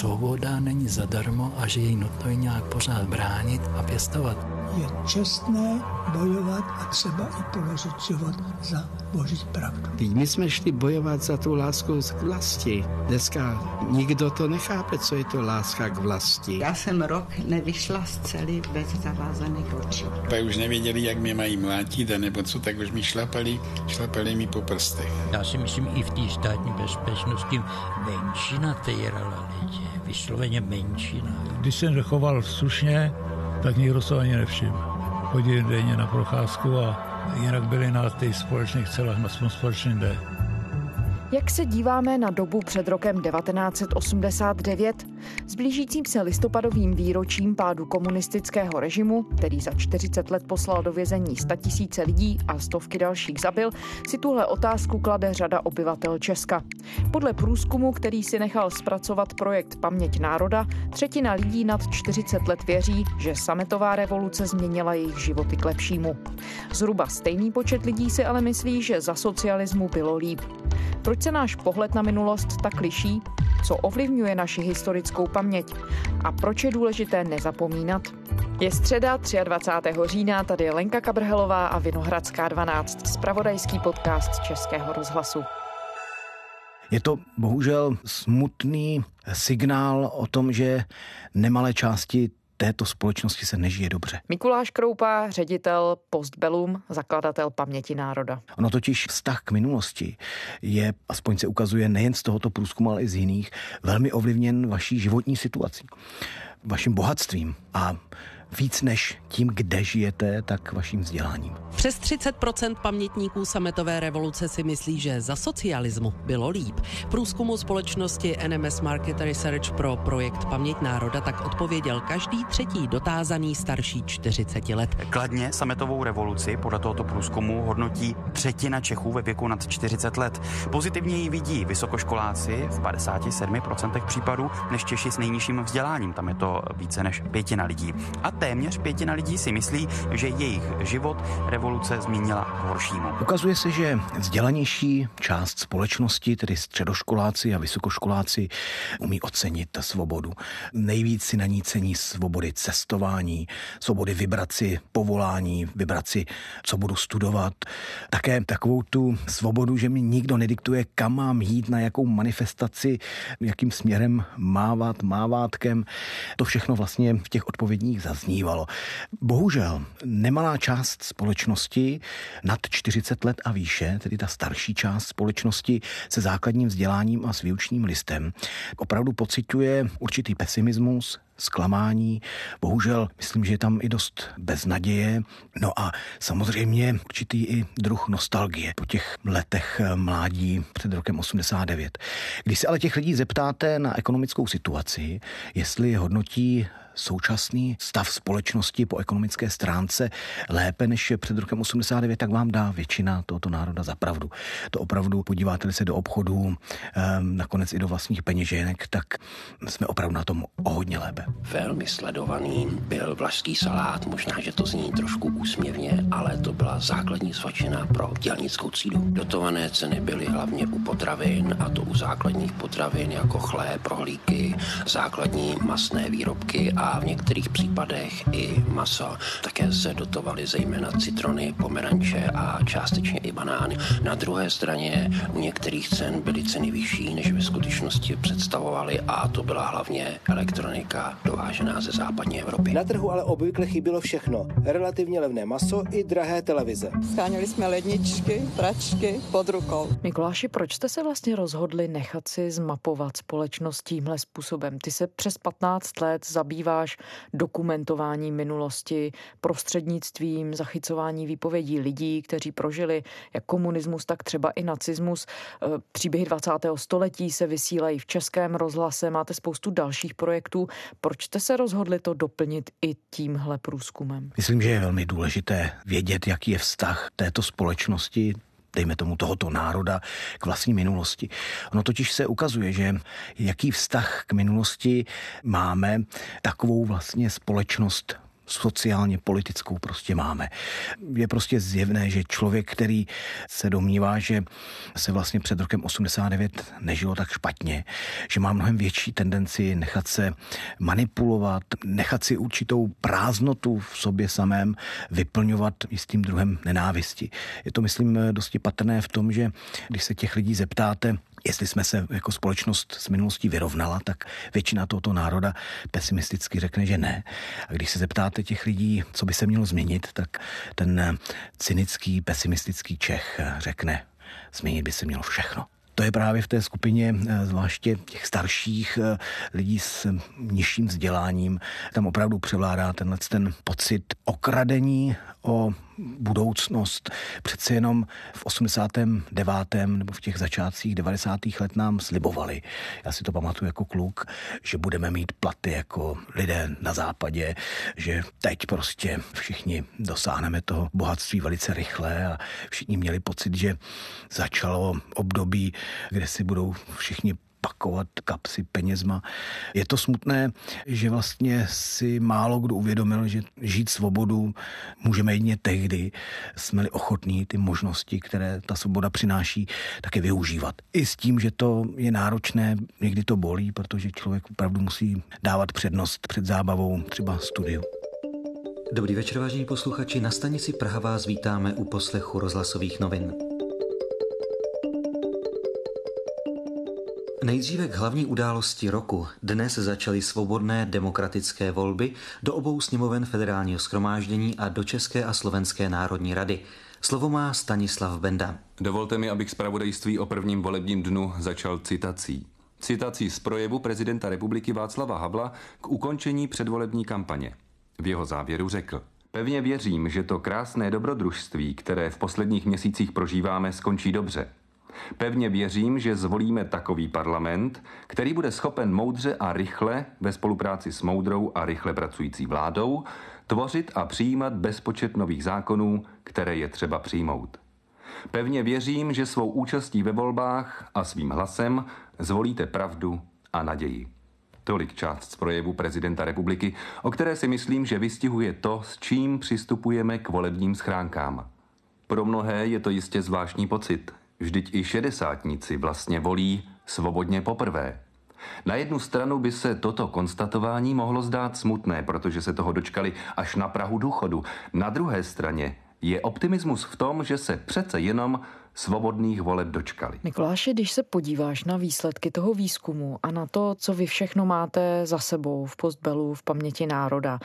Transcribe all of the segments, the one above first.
svoboda není zadarmo a že jej nutno nějak pořád bránit a pěstovat je čestné bojovat a třeba i položit život za Boží pravdu. My jsme šli bojovat za tu lásku k vlasti. Dneska nikdo to nechápe, co je to láska k vlasti. Já jsem rok nevyšla z celý bez zavázaných očí. Pak už nevěděli, jak mě mají mlátit, nebo co, tak už mi šlapali, šlapali mi po prstech. Já si myslím, i v té státní bezpečnosti menšina týrala lidi, vysloveně menšina. Když jsem choval slušně, tak nikdo se ani nevšiml. Chodili denně na procházku a jinak byli na těch společných celách, na svém společném D. Jak se díváme na dobu před rokem 1989, s blížícím se listopadovým výročím pádu komunistického režimu, který za 40 let poslal do vězení tisíce lidí a stovky dalších zabil, si tuhle otázku klade řada obyvatel Česka. Podle průzkumu, který si nechal zpracovat projekt Paměť národa, třetina lidí nad 40 let věří, že sametová revoluce změnila jejich životy k lepšímu. Zhruba stejný počet lidí si ale myslí, že za socialismu bylo líp. Proč se náš pohled na minulost tak liší? Co ovlivňuje naši historickou paměť? A proč je důležité nezapomínat? Je středa 23. října, tady je Lenka Kabrhelová a Vinohradská 12, spravodajský podcast Českého rozhlasu. Je to bohužel smutný signál o tom, že nemalé části této společnosti se nežije dobře. Mikuláš Kroupa, ředitel Postbellum, zakladatel Paměti národa. Ono totiž vztah k minulosti je, aspoň se ukazuje nejen z tohoto průzkumu, ale i z jiných, velmi ovlivněn vaší životní situací, vaším bohatstvím a víc než tím, kde žijete, tak vaším vzděláním. Přes 30% pamětníků sametové revoluce si myslí, že za socialismu bylo líp. Průzkumu společnosti NMS Market Research pro projekt Paměť národa tak odpověděl každý třetí dotázaný starší 40 let. Kladně sametovou revoluci podle tohoto průzkumu hodnotí třetina Čechů ve věku nad 40 let. Pozitivně ji vidí vysokoškoláci v 57% případů než Češi s nejnižším vzděláním. Tam je to více než pětina lidí. A téměř pětina lidí si myslí, že jejich život revoluce změnila k horšímu. Ukazuje se, že vzdělanější část společnosti, tedy středoškoláci a vysokoškoláci, umí ocenit svobodu. Nejvíc si na ní cení svobody cestování, svobody vybrat si povolání, vybrat si, co budu studovat. Také takovou tu svobodu, že mi nikdo nediktuje, kam mám jít, na jakou manifestaci, jakým směrem mávat, mávátkem. To všechno vlastně v těch odpovědních zazní snívalo. Bohužel nemalá část společnosti nad 40 let a výše, tedy ta starší část společnosti se základním vzděláním a s výučním listem, opravdu pociťuje určitý pesimismus, zklamání. Bohužel myslím, že je tam i dost beznaděje. No a samozřejmě určitý i druh nostalgie po těch letech mládí před rokem 89. Když se ale těch lidí zeptáte na ekonomickou situaci, jestli hodnotí současný stav společnosti po ekonomické stránce lépe než před rokem 89, tak vám dá většina tohoto národa za pravdu. To opravdu, podíváte se do obchodů, ehm, nakonec i do vlastních peněženek, tak jsme opravdu na tom o hodně lépe. Velmi sledovaný byl vlašský salát, možná, že to zní trošku úsměvně, ale to byla základní svačina pro dělnickou třídu. Dotované ceny byly hlavně u potravin, a to u základních potravin jako chléb, rohlíky, základní masné výrobky a v některých případech i maso. Také se dotovaly zejména citrony, pomeranče a částečně i banány. Na druhé straně u některých cen byly ceny vyšší, než ve skutečnosti představovaly a to byla hlavně elektronika dovážená ze západní Evropy. Na trhu ale obvykle chybilo všechno. Relativně levné maso i drahé televize. Scháněli jsme ledničky, pračky pod rukou. Mikuláši, proč jste se vlastně rozhodli nechat si zmapovat společnost tímhle způsobem? Ty se přes 15 let zabývá zabýváš dokumentování minulosti prostřednictvím zachycování výpovědí lidí, kteří prožili jak komunismus, tak třeba i nacismus. E, příběhy 20. století se vysílají v českém rozhlase, máte spoustu dalších projektů. Proč jste se rozhodli to doplnit i tímhle průzkumem? Myslím, že je velmi důležité vědět, jaký je vztah této společnosti dejme tomu tohoto národa k vlastní minulosti. Ono totiž se ukazuje, že jaký vztah k minulosti máme, takovou vlastně společnost sociálně politickou prostě máme. Je prostě zjevné, že člověk, který se domnívá, že se vlastně před rokem 89 nežilo tak špatně, že má mnohem větší tendenci nechat se manipulovat, nechat si určitou prázdnotu v sobě samém vyplňovat jistým druhem nenávisti. Je to, myslím, dosti patrné v tom, že když se těch lidí zeptáte, Jestli jsme se jako společnost s minulostí vyrovnala, tak většina tohoto národa pesimisticky řekne, že ne. A když se zeptáte těch lidí, co by se mělo změnit, tak ten cynický, pesimistický Čech řekne, změnit by se mělo všechno to je právě v té skupině, eh, zvláště těch starších eh, lidí s nižším vzděláním, tam opravdu převládá tenhle ten pocit okradení o budoucnost. Přece jenom v 89. nebo v těch začátcích 90. let nám slibovali, já si to pamatuju jako kluk, že budeme mít platy jako lidé na západě, že teď prostě všichni dosáhneme toho bohatství velice rychle a všichni měli pocit, že začalo období, kde si budou všichni pakovat kapsy penězma. Je to smutné, že vlastně si málo kdo uvědomil, že žít svobodu můžeme jedině tehdy, jsme-li ochotní ty možnosti, které ta svoboda přináší, také využívat. I s tím, že to je náročné, někdy to bolí, protože člověk opravdu musí dávat přednost před zábavou, třeba studiu. Dobrý večer, vážení posluchači. Na stanici Praha vás vítáme u poslechu rozhlasových novin. Nejdříve k hlavní události roku. Dnes začaly svobodné demokratické volby do obou sněmoven federálního schromáždění a do České a Slovenské národní rady. Slovo má Stanislav Benda. Dovolte mi, abych zpravodajství o prvním volebním dnu začal citací. Citací z projevu prezidenta republiky Václava Havla k ukončení předvolební kampaně. V jeho závěru řekl. Pevně věřím, že to krásné dobrodružství, které v posledních měsících prožíváme, skončí dobře. Pevně věřím, že zvolíme takový parlament, který bude schopen moudře a rychle, ve spolupráci s moudrou a rychle pracující vládou, tvořit a přijímat bezpočet nových zákonů, které je třeba přijmout. Pevně věřím, že svou účastí ve volbách a svým hlasem zvolíte pravdu a naději. Tolik část z projevu prezidenta republiky, o které si myslím, že vystihuje to, s čím přistupujeme k volebním schránkám. Pro mnohé je to jistě zvláštní pocit, Vždyť i šedesátníci vlastně volí svobodně poprvé. Na jednu stranu by se toto konstatování mohlo zdát smutné, protože se toho dočkali až na Prahu důchodu. Na druhé straně je optimismus v tom, že se přece jenom svobodných voleb dočkali. Nikoláši, když se podíváš na výsledky toho výzkumu a na to, co vy všechno máte za sebou v postbelu, v paměti národa,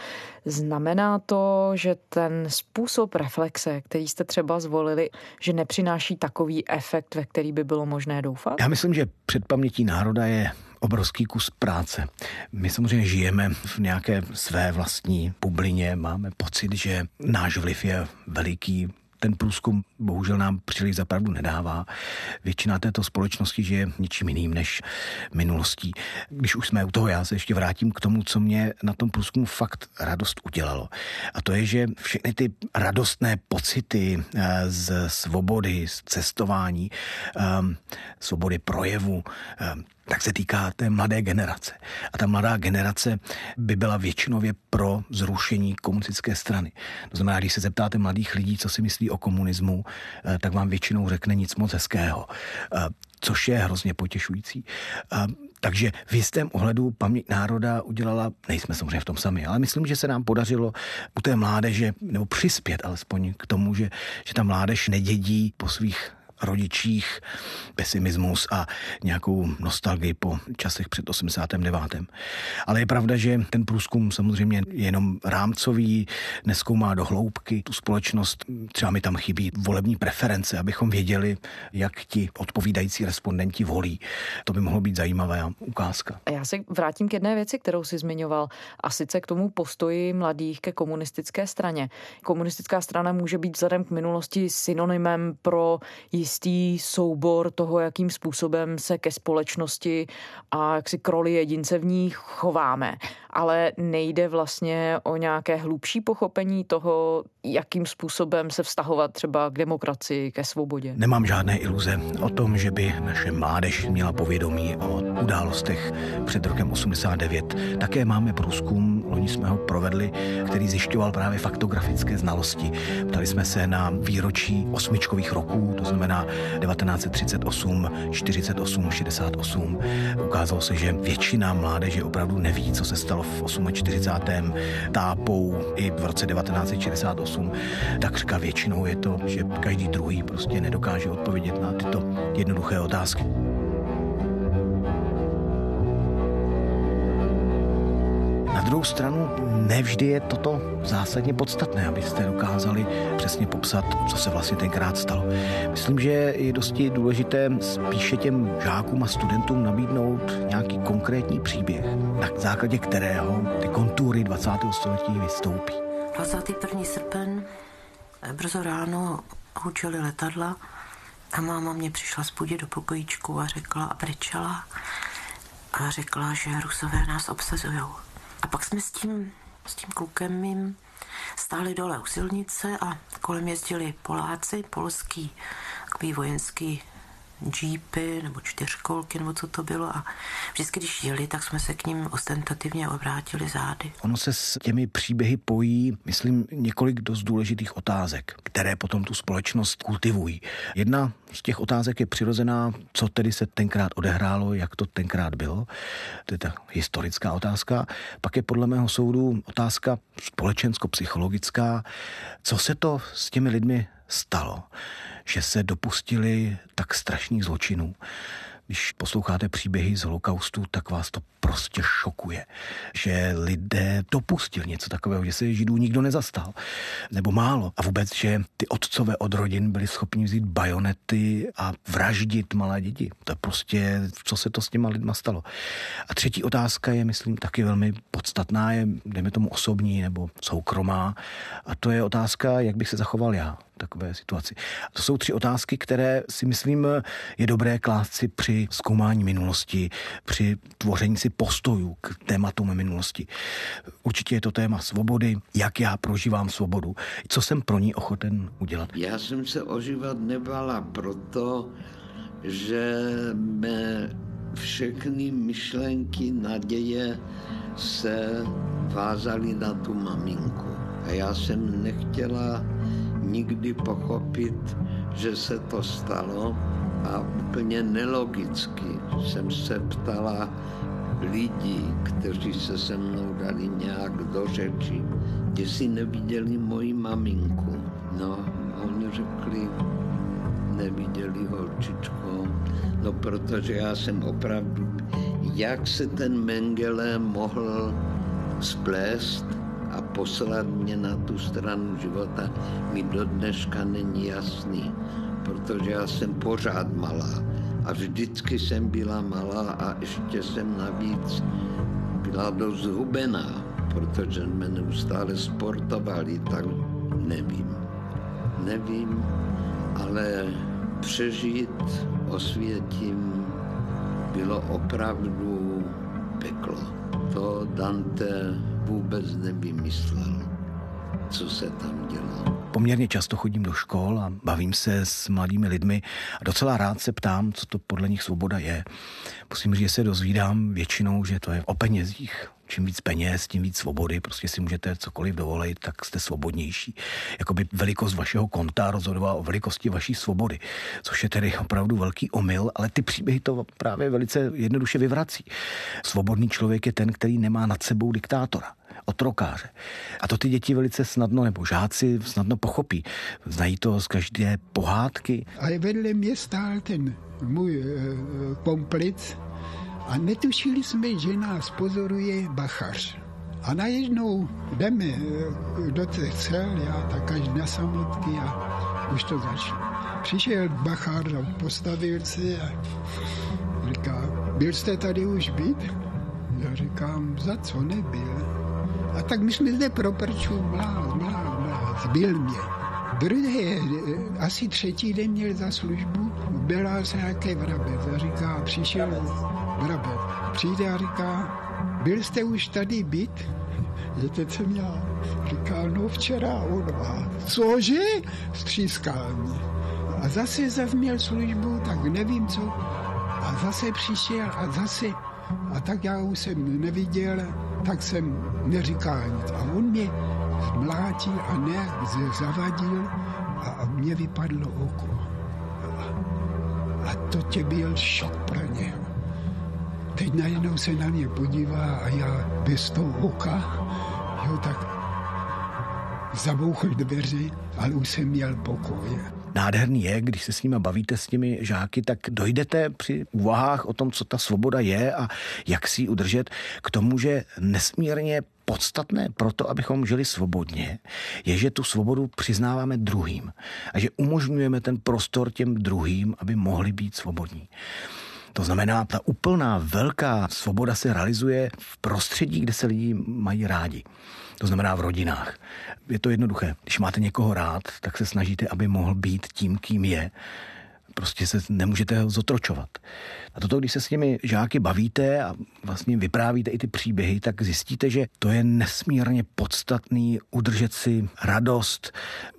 znamená to, že ten způsob reflexe, který jste třeba zvolili, že nepřináší takový efekt, ve který by bylo možné doufat? Já myslím, že před pamětí národa je obrovský kus práce. My samozřejmě žijeme v nějaké své vlastní bublině, máme pocit, že náš vliv je veliký, ten průzkum bohužel nám příliš zapravdu nedává. Většina této společnosti žije ničím jiným než minulostí. Když už jsme u toho, já se ještě vrátím k tomu, co mě na tom průzkumu fakt radost udělalo. A to je, že všechny ty radostné pocity eh, z svobody, z cestování, ehm, svobody projevu, ehm, tak se týká té mladé generace. A ta mladá generace by byla většinově pro zrušení komunistické strany. To znamená, když se zeptáte mladých lidí, co si myslí o komunismu, eh, tak vám většinou řekne nic moc hezkého, eh, což je hrozně potěšující. Eh, takže v jistém ohledu paměť národa udělala, nejsme samozřejmě v tom sami, ale myslím, že se nám podařilo u té mládeže, nebo přispět alespoň k tomu, že, že ta mládež nedědí po svých rodičích pesimismus a nějakou nostalgii po časech před 89. Ale je pravda, že ten průzkum samozřejmě je jenom rámcový, neskoumá do hloubky tu společnost. Třeba mi tam chybí volební preference, abychom věděli, jak ti odpovídající respondenti volí. To by mohlo být zajímavá ukázka. A já se vrátím k jedné věci, kterou si zmiňoval, a sice k tomu postoji mladých ke komunistické straně. Komunistická strana může být vzhledem k minulosti synonymem pro jistý soubor toho, jakým způsobem se ke společnosti a jak si k roli jedince v ní chováme. ale nejde vlastně o nějaké hlubší pochopení toho, jakým způsobem se vztahovat třeba k demokracii, ke svobodě. Nemám žádné iluze o tom, že by naše mládež měla povědomí o událostech před rokem 89. Také máme průzkum, loni jsme ho provedli, který zjišťoval právě faktografické znalosti. Ptali jsme se na výročí osmičkových roků, to znamená 1938, 48, 68. Ukázalo se, že většina mládeže opravdu neví, co se stalo v 48. tápou i v roce 1968. Takřka většinou je to, že každý druhý prostě nedokáže odpovědět na tyto jednoduché otázky. Druhou stranu nevždy je toto zásadně podstatné, abyste dokázali přesně popsat, co se vlastně tenkrát stalo. Myslím, že je dosti důležité spíše těm žákům a studentům nabídnout nějaký konkrétní příběh, na základě kterého ty kontury 20. století vystoupí. 21. srpen brzo ráno hučeli letadla a máma mě přišla z do pokojíčku a řekla a brečela a řekla, že Rusové nás obsazují. A pak jsme s tím, s tím klukem mým stáli dole u silnice a kolem jezdili Poláci, polský takový vojenský jeepy nebo čtyřkolky, nebo co to bylo. A vždycky, když jeli, tak jsme se k ním ostentativně obrátili zády. Ono se s těmi příběhy pojí, myslím, několik dost důležitých otázek, které potom tu společnost kultivují. Jedna z těch otázek je přirozená, co tedy se tenkrát odehrálo, jak to tenkrát bylo. To je ta historická otázka. Pak je podle mého soudu otázka společensko-psychologická, co se to s těmi lidmi stalo, že se dopustili tak strašných zločinů. Když posloucháte příběhy z holokaustu, tak vás to prostě šokuje, že lidé dopustili něco takového, že se židů nikdo nezastal, nebo málo. A vůbec, že ty otcové od rodin byli schopni vzít bajonety a vraždit malé děti. To je prostě, co se to s těma lidma stalo. A třetí otázka je, myslím, taky velmi podstatná, je, dejme tomu osobní nebo soukromá. A to je otázka, jak bych se zachoval já takové situaci. To jsou tři otázky, které si myslím je dobré klást si při zkoumání minulosti, při tvoření si postojů k tématům minulosti. Určitě je to téma svobody, jak já prožívám svobodu, co jsem pro ní ochoten udělat. Já jsem se ožívat nebala proto, že mé všechny myšlenky, naděje se vázaly na tu maminku. A já jsem nechtěla nikdy pochopit, že se to stalo a úplně nelogicky jsem se ptala lidí, kteří se se mnou dali nějak do řeči, jestli neviděli moji maminku. No, oni řekli, neviděli holčičko, no protože já jsem opravdu, jak se ten Mengele mohl splést poslat mě na tu stranu života, mi do dneška není jasný, protože já jsem pořád malá a vždycky jsem byla malá a ještě jsem navíc byla dost hubená, protože jsme neustále sportovali, tak nevím. Nevím, ale přežít osvětím bylo opravdu peklo. To Dante vůbec nevymyslel, co se tam dělo. Poměrně často chodím do škol a bavím se s mladými lidmi a docela rád se ptám, co to podle nich svoboda je. Musím říct, že se dozvídám většinou, že to je o penězích. Čím víc peněz, tím víc svobody, prostě si můžete cokoliv dovolit, tak jste svobodnější. Jakoby velikost vašeho konta rozhodovala o velikosti vaší svobody, což je tedy opravdu velký omyl, ale ty příběhy to právě velice jednoduše vyvrací. Svobodný člověk je ten, který nemá nad sebou diktátora otrokáře. A to ty děti velice snadno, nebo žáci snadno pochopí. Znají to z každé pohádky. A vedle mě stál ten můj e, komplic a netušili jsme, že nás pozoruje bachař. A najednou jdeme eh, do těch cel, já tak až na samotky a už to začalo. Přišel bachár a postavil se a říká, byl jste tady už být? Já říkám, za co nebyl? A tak my jsme zde pro prču mláz, mláz, mláz, byl mě. Druhý, asi třetí den měl za službu, byla se nějaký vrabec a říká, přišel vrabec, přijde a říká, byl jste už tady být? že teď jsem já. Říkal, no včera on a cože? Střískal mě. A zase zavměl službu, tak nevím co. A zase přišel a zase. A tak já už jsem neviděl, tak jsem neříkal nic. A on mě zmlátil a ne zavadil a mě vypadlo oko. A to tě byl šok pro něho. Teď najednou se na mě podívá a já bez toho oka, jo, tak zabouchl dveře, ale už jsem měl pokoj. Nádherný je, když se s nimi bavíte s těmi žáky, tak dojdete při úvahách o tom, co ta svoboda je a jak si ji udržet, k tomu, že nesmírně podstatné pro to, abychom žili svobodně, je, že tu svobodu přiznáváme druhým a že umožňujeme ten prostor těm druhým, aby mohli být svobodní. To znamená, ta úplná velká svoboda se realizuje v prostředí, kde se lidi mají rádi. To znamená v rodinách. Je to jednoduché. Když máte někoho rád, tak se snažíte, aby mohl být tím, kým je. Prostě se nemůžete ho zotročovat. A toto, když se s těmi žáky bavíte a vlastně vyprávíte i ty příběhy, tak zjistíte, že to je nesmírně podstatný udržet si radost,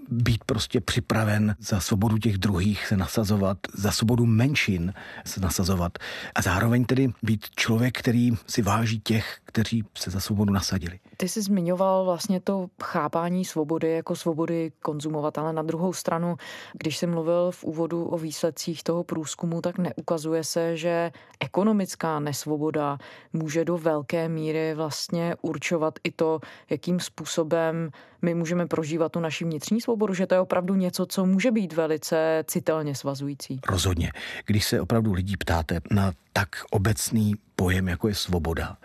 být prostě připraven za svobodu těch druhých se nasazovat, za svobodu menšin se nasazovat a zároveň tedy být člověk, který si váží těch, kteří se za svobodu nasadili. Ty jsi zmiňoval vlastně to chápání svobody jako svobody konzumovat, ale na druhou stranu, když jsem mluvil v úvodu o výsledcích toho průzkumu, tak neukazuje se, že ekonomická nesvoboda může do velké míry vlastně určovat i to, jakým způsobem my můžeme prožívat tu naši vnitřní svobodu, že to je opravdu něco, co může být velice citelně svazující. Rozhodně. Když se opravdu lidí ptáte na tak obecný pojem, jako je svoboda,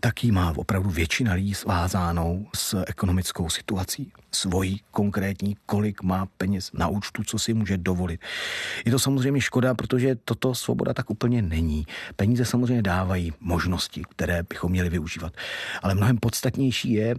tak ji má opravdu většina lidí svázánou s ekonomickou situací. Svojí konkrétní, kolik má peněz na účtu, co si může dovolit. Je to samozřejmě škoda, protože toto svoboda tak úplně není. Peníze samozřejmě dávají možnosti, které bychom měli využívat. Ale mnohem podstatnější je,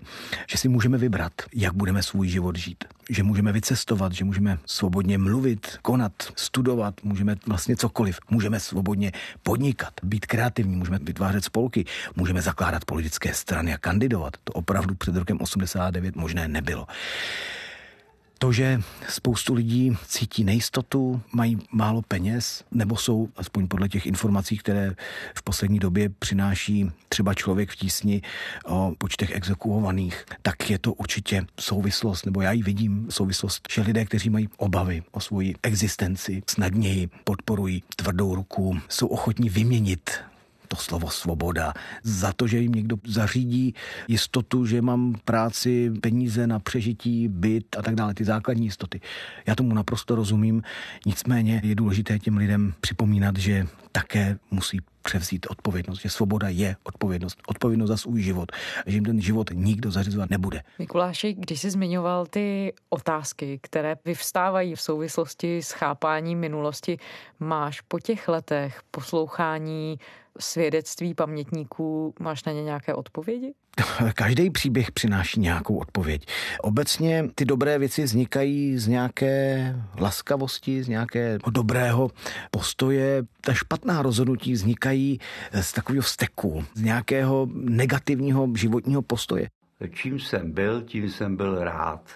že si můžeme vybrat, jak budeme svůj život žít. Že můžeme vycestovat, že můžeme svobodně mluvit, konat, studovat, můžeme vlastně cokoliv. Můžeme svobodně podnikat, být kreativní, můžeme vytvářet spolky, můžeme zakládat politické strany a kandidovat. To opravdu před rokem 89 možné nebylo. To, že spoustu lidí cítí nejistotu, mají málo peněz, nebo jsou, aspoň podle těch informací, které v poslední době přináší třeba člověk v tísni o počtech exekuovaných, tak je to určitě souvislost, nebo já ji vidím, souvislost, že lidé, kteří mají obavy o svoji existenci, snadněji podporují tvrdou ruku, jsou ochotní vyměnit to slovo svoboda, za to, že jim někdo zařídí jistotu, že mám práci, peníze na přežití, byt a tak dále, ty základní jistoty. Já tomu naprosto rozumím, nicméně je důležité těm lidem připomínat, že také musí převzít odpovědnost, že svoboda je odpovědnost, odpovědnost za svůj život, že jim ten život nikdo zařizovat nebude. Mikuláši, když jsi zmiňoval ty otázky, které vyvstávají v souvislosti s chápáním minulosti, máš po těch letech poslouchání svědectví pamětníků, máš na ně nějaké odpovědi? Každý příběh přináší nějakou odpověď. Obecně ty dobré věci vznikají z nějaké laskavosti, z nějakého dobrého postoje. Ta špatná rozhodnutí vznikají z takového vzteku, z nějakého negativního životního postoje. Čím jsem byl, tím jsem byl rád.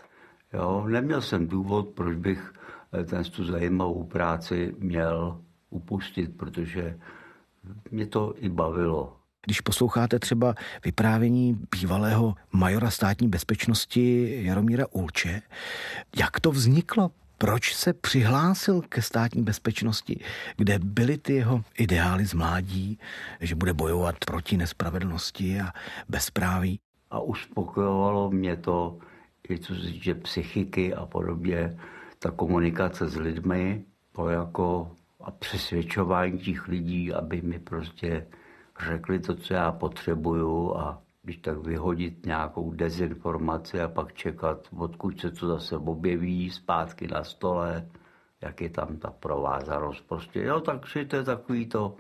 Jo? Neměl jsem důvod, proč bych eh, ten tu zajímavou práci měl upustit, protože mě to i bavilo. Když posloucháte třeba vyprávění bývalého majora státní bezpečnosti Jaromíra Ulče, jak to vzniklo? Proč se přihlásil ke státní bezpečnosti, kde byly ty jeho ideály z mládí, že bude bojovat proti nespravedlnosti a bezpráví? A uspokojovalo mě to, i co se týče psychiky a podobně, ta komunikace s lidmi, to jako a přesvědčování těch lidí, aby mi prostě řekli to, co já potřebuju a když tak vyhodit nějakou dezinformaci a pak čekat, odkud se to zase objeví zpátky na stole, jak je tam ta provázanost. Prostě, jo, takže to je takový to,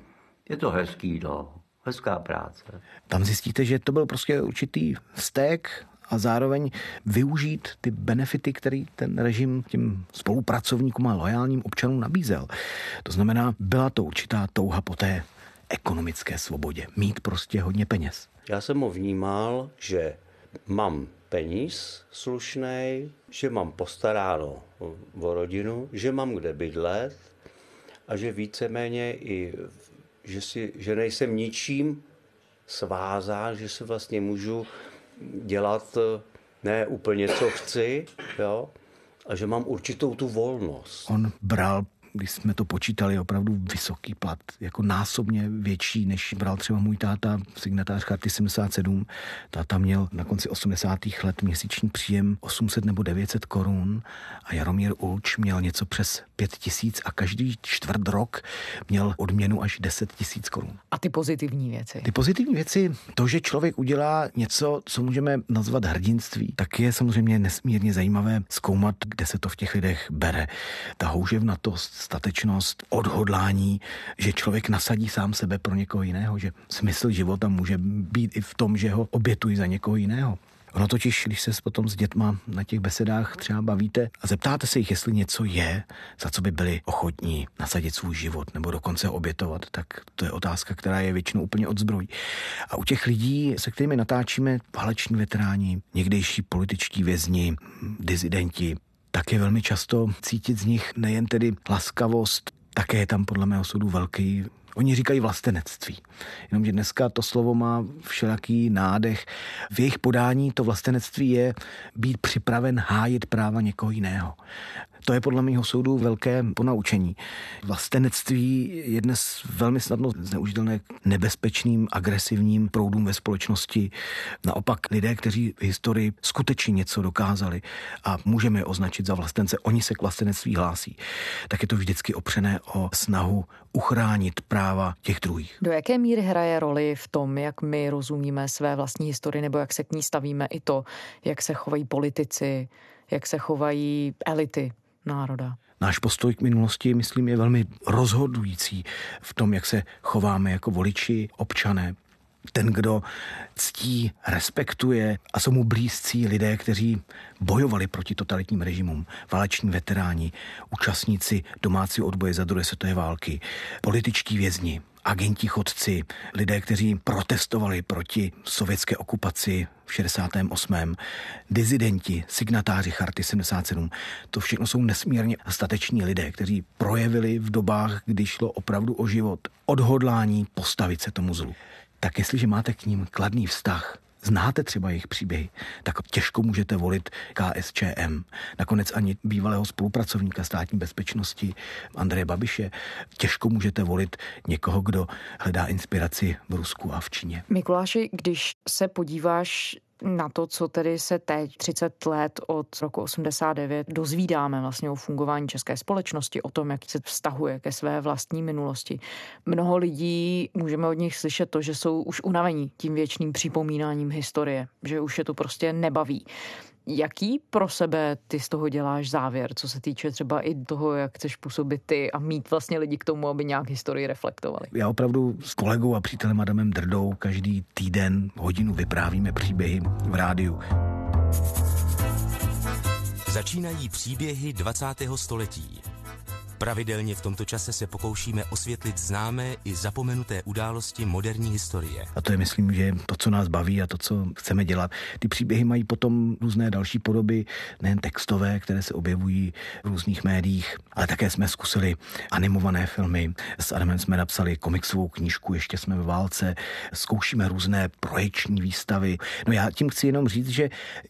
je to hezký, no, hezká práce. Tam zjistíte, že to byl prostě určitý vztek a zároveň využít ty benefity, který ten režim těm spolupracovníkům a lojálním občanům nabízel. To znamená, byla to určitá touha po té ekonomické svobodě. Mít prostě hodně peněz. Já jsem ho vnímal, že mám peníz slušný, že mám postaráno o rodinu, že mám kde bydlet a že víceméně i, že, si, že nejsem ničím svázán, že si vlastně můžu dělat ne úplně co chci, jo, a že mám určitou tu volnost. On bral když jsme to počítali, opravdu vysoký plat, jako násobně větší, než bral třeba můj táta, signatář Charty 77. Táta měl na konci 80. let měsíční příjem 800 nebo 900 korun a Jaromír Ulč měl něco přes 5 tisíc a každý čtvrt rok měl odměnu až 10 tisíc korun. A ty pozitivní věci? Ty pozitivní věci, to, že člověk udělá něco, co můžeme nazvat hrdinství, tak je samozřejmě nesmírně zajímavé zkoumat, kde se to v těch lidech bere. Ta houževnatost, statečnost, odhodlání, že člověk nasadí sám sebe pro někoho jiného, že smysl života může být i v tom, že ho obětují za někoho jiného. Ono totiž, když se potom s dětma na těch besedách třeba bavíte a zeptáte se jich, jestli něco je, za co by byli ochotní nasadit svůj život nebo dokonce obětovat, tak to je otázka, která je většinou úplně odzbrojí. A u těch lidí, se kterými natáčíme, váleční veteráni, někdejší političtí vězni, dizidenti, tak je velmi často cítit z nich nejen tedy laskavost, také je tam podle mého soudu velký Oni říkají vlastenectví. Jenomže dneska to slovo má všelaký nádech. V jejich podání to vlastenectví je být připraven hájit práva někoho jiného. To je podle mého soudu velké ponaučení. Vlastenectví je dnes velmi snadno zneužitelné nebezpečným, agresivním proudům ve společnosti. Naopak lidé, kteří v historii skutečně něco dokázali a můžeme je označit za vlastence, oni se k vlastenectví hlásí, tak je to vždycky opřené o snahu uchránit práva těch druhých. Do jaké míry hraje roli v tom, jak my rozumíme své vlastní historii nebo jak se k ní stavíme i to, jak se chovají politici, jak se chovají elity národa. Náš postoj k minulosti, myslím, je velmi rozhodující v tom, jak se chováme jako voliči, občané. Ten, kdo ctí, respektuje a jsou mu blízcí lidé, kteří bojovali proti totalitním režimům, váleční veteráni, účastníci domácího odboje za druhé světové války, političtí vězni, agenti chodci, lidé, kteří protestovali proti sovětské okupaci v 68. dizidenti, signatáři Charty 77. To všechno jsou nesmírně stateční lidé, kteří projevili v dobách, kdy šlo opravdu o život, odhodlání postavit se tomu zlu. Tak jestliže máte k ním kladný vztah, znáte třeba jejich příběhy, tak těžko můžete volit KSČM. Nakonec ani bývalého spolupracovníka státní bezpečnosti Andreje Babiše. Těžko můžete volit někoho, kdo hledá inspiraci v Rusku a v Číně. Mikuláši, když se podíváš na to, co tedy se teď 30 let od roku 89 dozvídáme vlastně o fungování české společnosti, o tom, jak se vztahuje ke své vlastní minulosti. Mnoho lidí můžeme od nich slyšet to, že jsou už unavení tím věčným připomínáním historie, že už je to prostě nebaví. Jaký pro sebe ty z toho děláš závěr, co se týče třeba i toho, jak chceš působit ty a mít vlastně lidi k tomu, aby nějak historii reflektovali? Já opravdu s kolegou a přítelem Adamem Drdou každý týden hodinu vyprávíme příběhy v rádiu. Začínají příběhy 20. století. Pravidelně v tomto čase se pokoušíme osvětlit známé i zapomenuté události moderní historie. A to je, myslím, že to, co nás baví a to, co chceme dělat. Ty příběhy mají potom různé další podoby, nejen textové, které se objevují v různých médiích, ale také jsme zkusili animované filmy. S Adamem jsme napsali komiksovou knížku, ještě jsme ve válce, zkoušíme různé projekční výstavy. No já tím chci jenom říct, že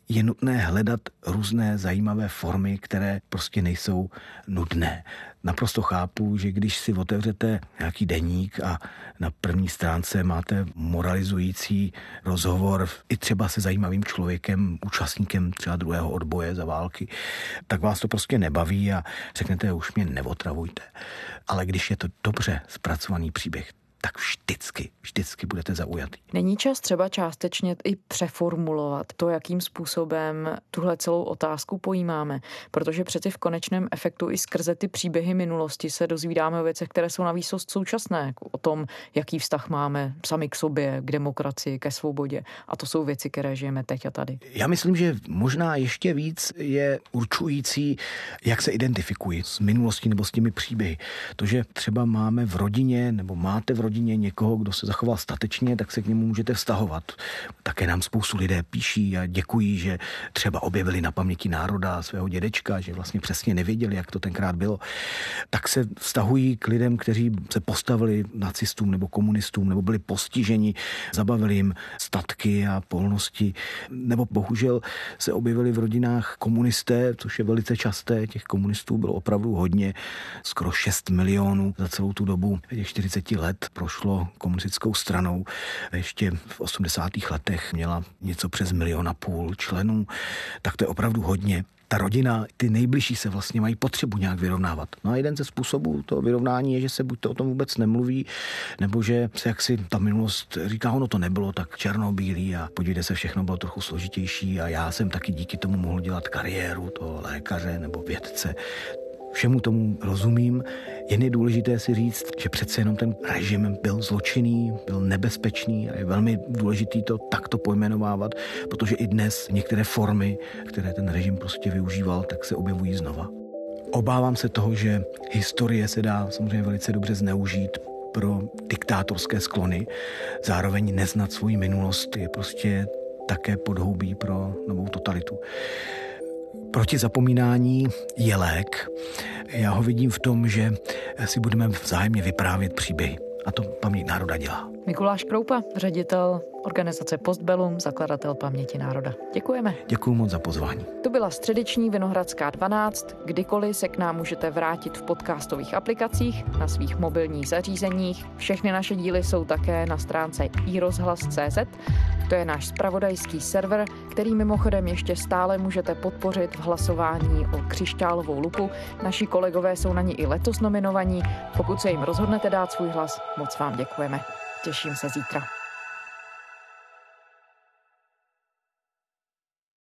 je nutné hledat různé zajímavé formy, které prostě nejsou nudné naprosto chápu, že když si otevřete nějaký deník a na první stránce máte moralizující rozhovor i třeba se zajímavým člověkem, účastníkem třeba druhého odboje za války, tak vás to prostě nebaví a řeknete, už mě neotravujte. Ale když je to dobře zpracovaný příběh, tak vždycky, vždycky budete zaujatý. Není čas třeba částečně i přeformulovat to, jakým způsobem tuhle celou otázku pojímáme, protože přeci v konečném efektu i skrze ty příběhy minulosti se dozvídáme o věcech, které jsou na výsost současné, jako o tom, jaký vztah máme sami k sobě, k demokracii, ke svobodě. A to jsou věci, které žijeme teď a tady. Já myslím, že možná ještě víc je určující, jak se identifikují s minulostí nebo s těmi příběhy. To, že třeba máme v rodině nebo máte v rodině rodině někoho, kdo se zachoval statečně, tak se k němu můžete vztahovat. Také nám spoustu lidé píší a děkují, že třeba objevili na paměti národa svého dědečka, že vlastně přesně nevěděli, jak to tenkrát bylo. Tak se vztahují k lidem, kteří se postavili nacistům nebo komunistům nebo byli postiženi, zabavili jim statky a polnosti, nebo bohužel se objevili v rodinách komunisté, což je velice časté, těch komunistů bylo opravdu hodně, skoro 6 milionů za celou tu dobu těch 40 let prošlo komunistickou stranou. Ještě v 80. letech měla něco přes milion a půl členů, tak to je opravdu hodně ta rodina, ty nejbližší se vlastně mají potřebu nějak vyrovnávat. No a jeden ze způsobů toho vyrovnání je, že se buď to o tom vůbec nemluví, nebo že se jaksi ta minulost říká, ono to nebylo tak černobílý a podívejte se, všechno bylo trochu složitější a já jsem taky díky tomu mohl dělat kariéru toho lékaře nebo vědce. Všemu tomu rozumím, jen je důležité si říct, že přece jenom ten režim byl zločinný, byl nebezpečný a je velmi důležitý to takto pojmenovávat, protože i dnes některé formy, které ten režim prostě využíval, tak se objevují znova. Obávám se toho, že historie se dá samozřejmě velice dobře zneužít pro diktátorské sklony. Zároveň neznat svoji minulost je prostě také podhoubí pro novou totalitu. Proti zapomínání je lék. Já ho vidím v tom, že si budeme vzájemně vyprávět příběhy. A to paměť národa dělá. Mikuláš Kroupa, ředitel organizace Postbellum, zakladatel Paměti národa. Děkujeme. Děkuji moc za pozvání. To byla středeční Vinohradská 12. Kdykoliv se k nám můžete vrátit v podcastových aplikacích, na svých mobilních zařízeních. Všechny naše díly jsou také na stránce iRozhlas.cz. To je náš spravodajský server, který mimochodem ještě stále můžete podpořit v hlasování o křišťálovou lupu. Naši kolegové jsou na ní i letos nominovaní. Pokud se jim rozhodnete dát svůj hlas, moc vám děkujeme. Těším se zítra.